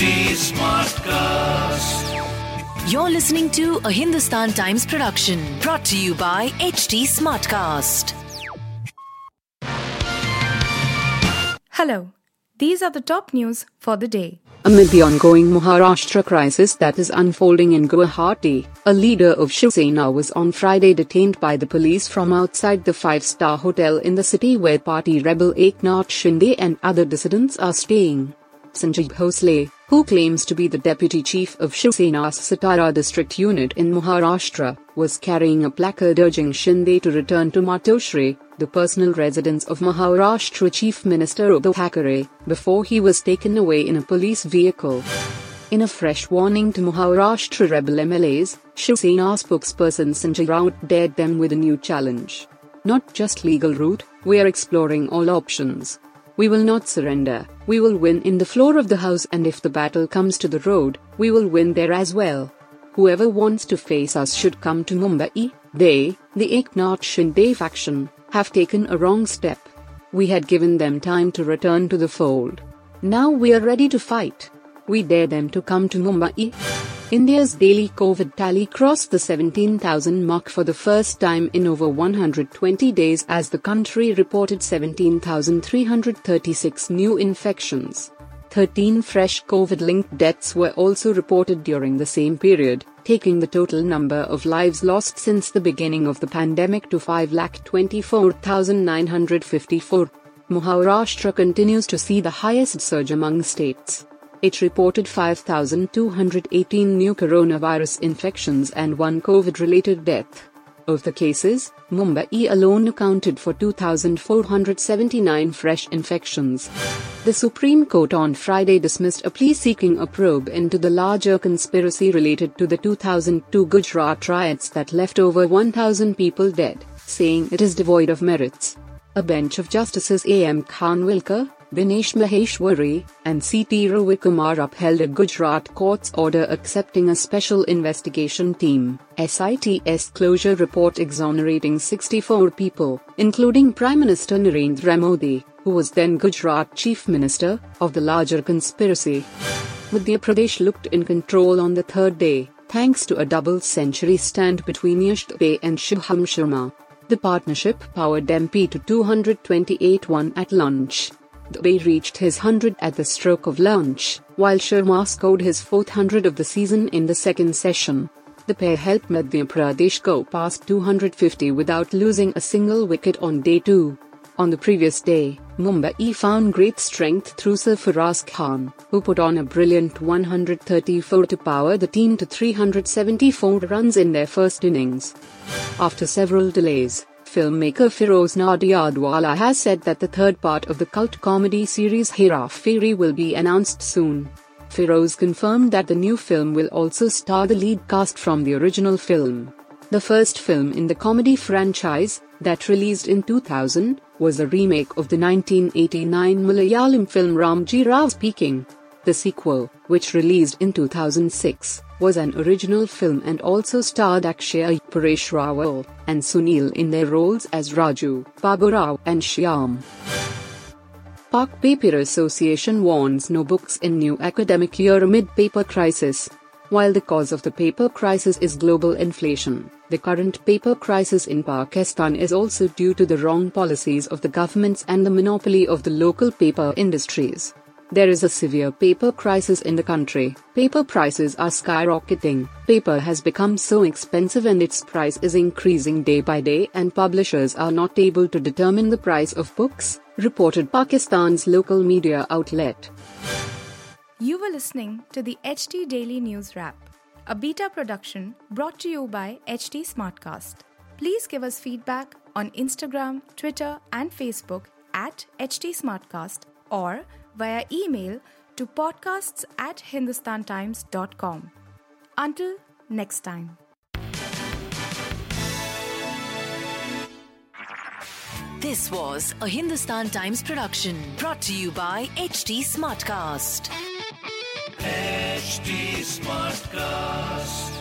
HT Smartcast. You're listening to a Hindustan Times production brought to you by HT Smartcast. Hello, these are the top news for the day. Amid the ongoing Maharashtra crisis that is unfolding in Guwahati, a leader of Shiv Sena was on Friday detained by the police from outside the five-star hotel in the city where party rebel Eknath Shinde and other dissidents are staying. Sanjay Bhosle, who claims to be the deputy chief of Shiv Sena's Satara district unit in Maharashtra, was carrying a placard urging Shinde to return to Matoshri, the personal residence of Maharashtra Chief Minister Uddhav Thackeray, before he was taken away in a police vehicle. In a fresh warning to Maharashtra rebel MLAs, Shiv Sena spokesperson Sanjay Raut dared them with a new challenge. Not just legal route, we are exploring all options. We will not surrender, we will win in the floor of the house and if the battle comes to the road, we will win there as well. Whoever wants to face us should come to Mumbai, they, the Eknath Shinde faction, have taken a wrong step. We had given them time to return to the fold. Now we are ready to fight. We dare them to come to Mumbai. India's daily COVID tally crossed the 17,000 mark for the first time in over 120 days as the country reported 17,336 new infections. 13 fresh COVID linked deaths were also reported during the same period, taking the total number of lives lost since the beginning of the pandemic to 5,24,954. Maharashtra continues to see the highest surge among states. It reported 5,218 new coronavirus infections and one COVID related death. Of the cases, Mumbai alone accounted for 2,479 fresh infections. The Supreme Court on Friday dismissed a plea seeking a probe into the larger conspiracy related to the 2002 Gujarat riots that left over 1,000 people dead, saying it is devoid of merits. A bench of Justices A.M. Khanwilkar, Dinesh Maheshwari, and C.T. Ravikumar upheld a Gujarat court's order accepting a special investigation team SIT's closure report exonerating 64 people, including Prime Minister Narendra Modi, who was then Gujarat Chief Minister, of the larger conspiracy. Madhya Pradesh looked in control on the third day, thanks to a double century stand between Yash and Shubham Sharma. The partnership powered MP to 228-1 at lunch. Dubey reached his 100 at the stroke of lunch, while Sharma scored his fourth 100 of the season in the second session. The pair helped Madhya Pradesh go past 250 without losing a single wicket on day 2. On the previous day, Mumbai found great strength through Sarfaraz Khan, who put on a brilliant 134 to power the team to 374 runs in their first innings. After several delays, filmmaker Firoz Nadiadwala has said that the third part of the cult comedy series Hera will be announced soon. Firoz confirmed that the new film will also star the lead cast from the original film. The first film in the comedy franchise, that released in 2000, was a remake of the 1989 Malayalam film Ramji Rao Speaking. The sequel, which released in 2006, was an original film and also starred Akshay Paresh Rawal and Sunil in their roles as Raju, Baburao, and Shyam. Pak Paper Association warns no books in new academic year amid paper crisis. While the cause of the paper crisis is global inflation, the current paper crisis in Pakistan is also due to the wrong policies of the governments and the monopoly of the local paper industries. There is a severe paper crisis in the country. Paper prices are skyrocketing. Paper has become so expensive and its price is increasing day by day, and publishers are not able to determine the price of books, reported Pakistan's local media outlet. You were listening to the HT Daily News Wrap, a beta production brought to you by HT Smartcast. Please give us feedback on Instagram, Twitter, and Facebook at HT Smartcast or via email to podcasts at hindustantimes.com. Until next time. This was a Hindustan Times production brought to you by HT Smartcast. HT Smartcast.